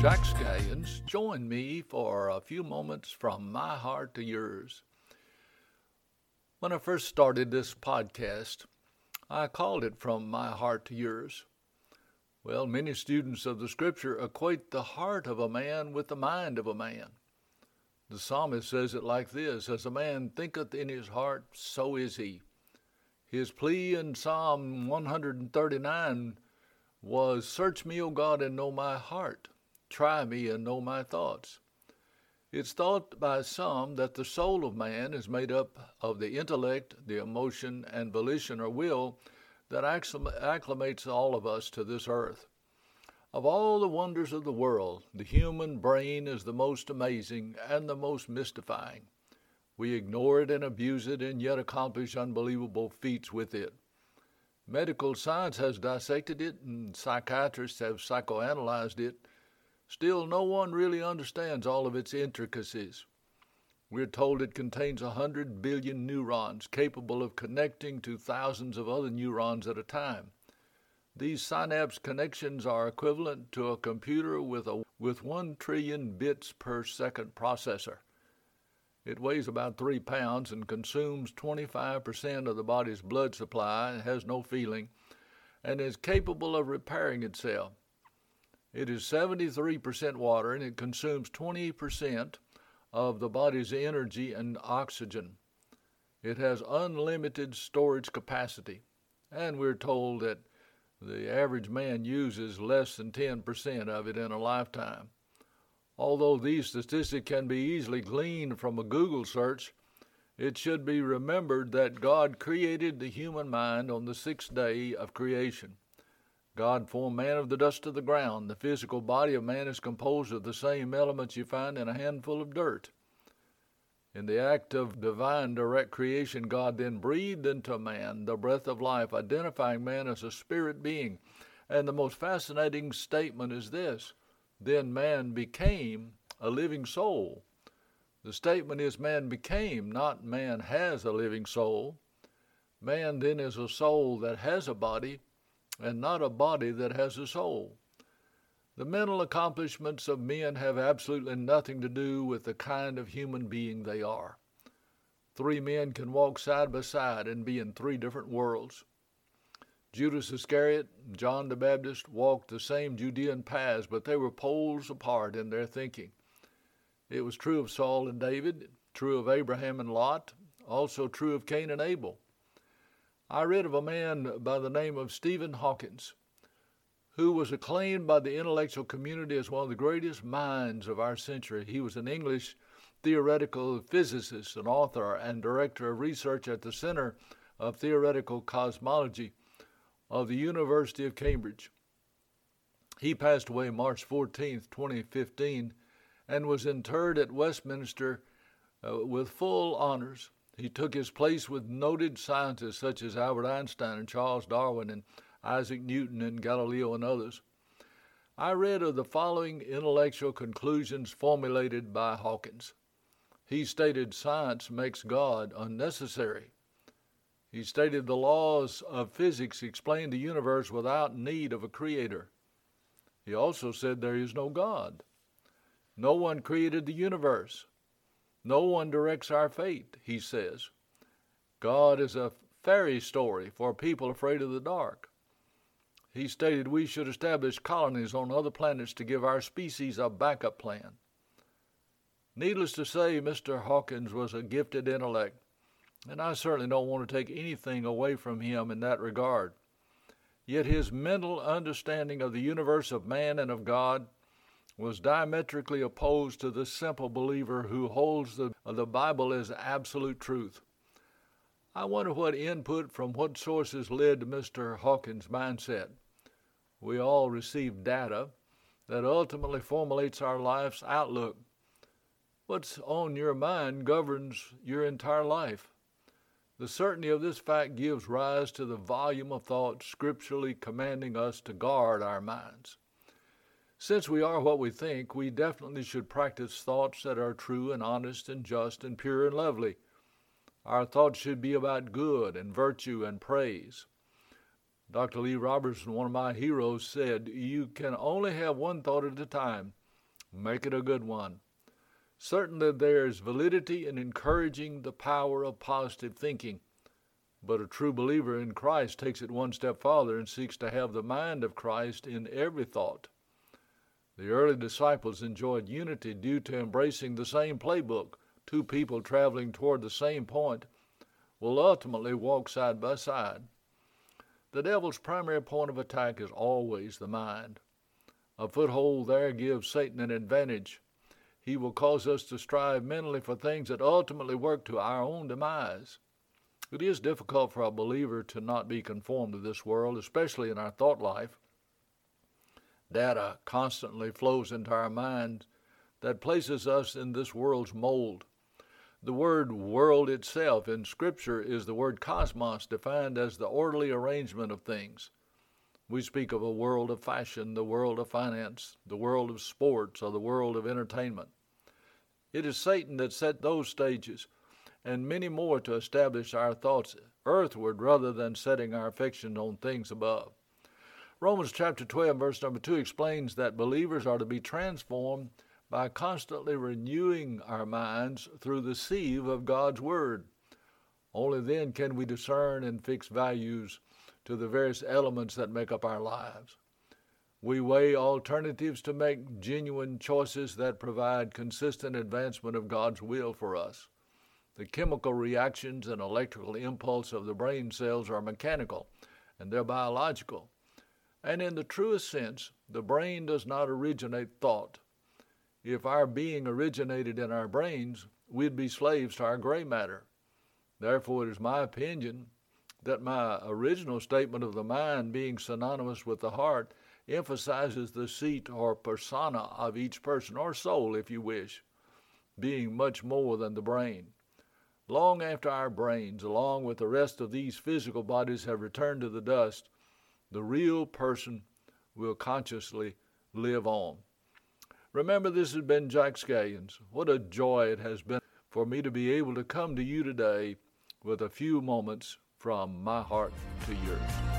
Jack Scallions. Join me for a few moments from my heart to yours. When I first started this podcast, I called it From My Heart to Yours. Well, many students of the scripture equate the heart of a man with the mind of a man. The psalmist says it like this As a man thinketh in his heart, so is he. His plea in Psalm 139 was Search me, O God, and know my heart. Try me and know my thoughts. It's thought by some that the soul of man is made up of the intellect, the emotion, and volition or will that acclimates all of us to this earth. Of all the wonders of the world, the human brain is the most amazing and the most mystifying. We ignore it and abuse it and yet accomplish unbelievable feats with it. Medical science has dissected it and psychiatrists have psychoanalyzed it Still, no one really understands all of its intricacies. We're told it contains a hundred billion neurons capable of connecting to thousands of other neurons at a time. These synapse connections are equivalent to a computer with a with 1 trillion bits per second processor. It weighs about 3 pounds and consumes 25% of the body's blood supply, has no feeling, and is capable of repairing itself. It is 73% water and it consumes 20% of the body's energy and oxygen. It has unlimited storage capacity, and we're told that the average man uses less than 10% of it in a lifetime. Although these statistics can be easily gleaned from a Google search, it should be remembered that God created the human mind on the sixth day of creation. God formed man of the dust of the ground. The physical body of man is composed of the same elements you find in a handful of dirt. In the act of divine direct creation, God then breathed into man the breath of life, identifying man as a spirit being. And the most fascinating statement is this then man became a living soul. The statement is man became, not man has a living soul. Man then is a soul that has a body and not a body that has a soul. The mental accomplishments of men have absolutely nothing to do with the kind of human being they are. Three men can walk side by side and be in three different worlds. Judas Iscariot and John the Baptist walked the same Judean paths, but they were poles apart in their thinking. It was true of Saul and David, true of Abraham and Lot, also true of Cain and Abel. I read of a man by the name of Stephen Hawkins, who was acclaimed by the intellectual community as one of the greatest minds of our century. He was an English theoretical physicist, an author, and director of research at the Center of Theoretical Cosmology of the University of Cambridge. He passed away March 14, 2015, and was interred at Westminster uh, with full honors. He took his place with noted scientists such as Albert Einstein and Charles Darwin and Isaac Newton and Galileo and others. I read of the following intellectual conclusions formulated by Hawkins. He stated science makes God unnecessary. He stated the laws of physics explain the universe without need of a creator. He also said there is no God. No one created the universe. No one directs our fate, he says. God is a fairy story for people afraid of the dark. He stated we should establish colonies on other planets to give our species a backup plan. Needless to say, Mr. Hawkins was a gifted intellect, and I certainly don't want to take anything away from him in that regard. Yet his mental understanding of the universe of man and of God was diametrically opposed to the simple believer who holds the, the Bible as absolute truth. I wonder what input from what sources led to Mr. Hawkins' mindset. We all receive data that ultimately formulates our life's outlook. What's on your mind governs your entire life. The certainty of this fact gives rise to the volume of thought scripturally commanding us to guard our minds. Since we are what we think, we definitely should practice thoughts that are true and honest and just and pure and lovely. Our thoughts should be about good and virtue and praise. Dr. Lee Roberson, one of my heroes, said, You can only have one thought at a time. Make it a good one. Certainly, there is validity in encouraging the power of positive thinking, but a true believer in Christ takes it one step farther and seeks to have the mind of Christ in every thought. The early disciples enjoyed unity due to embracing the same playbook. Two people traveling toward the same point will ultimately walk side by side. The devil's primary point of attack is always the mind. A foothold there gives Satan an advantage. He will cause us to strive mentally for things that ultimately work to our own demise. It is difficult for a believer to not be conformed to this world, especially in our thought life. Data uh, constantly flows into our minds that places us in this world's mold. The word world itself in Scripture is the word cosmos, defined as the orderly arrangement of things. We speak of a world of fashion, the world of finance, the world of sports, or the world of entertainment. It is Satan that set those stages, and many more to establish our thoughts earthward rather than setting our affection on things above. Romans chapter 12, verse number 2 explains that believers are to be transformed by constantly renewing our minds through the sieve of God's Word. Only then can we discern and fix values to the various elements that make up our lives. We weigh alternatives to make genuine choices that provide consistent advancement of God's will for us. The chemical reactions and electrical impulse of the brain cells are mechanical and they're biological. And in the truest sense, the brain does not originate thought. If our being originated in our brains, we'd be slaves to our gray matter. Therefore, it is my opinion that my original statement of the mind being synonymous with the heart emphasizes the seat or persona of each person, or soul, if you wish, being much more than the brain. Long after our brains, along with the rest of these physical bodies, have returned to the dust, the real person will consciously live on. Remember, this has been Jack Scallions. What a joy it has been for me to be able to come to you today with a few moments from my heart to yours.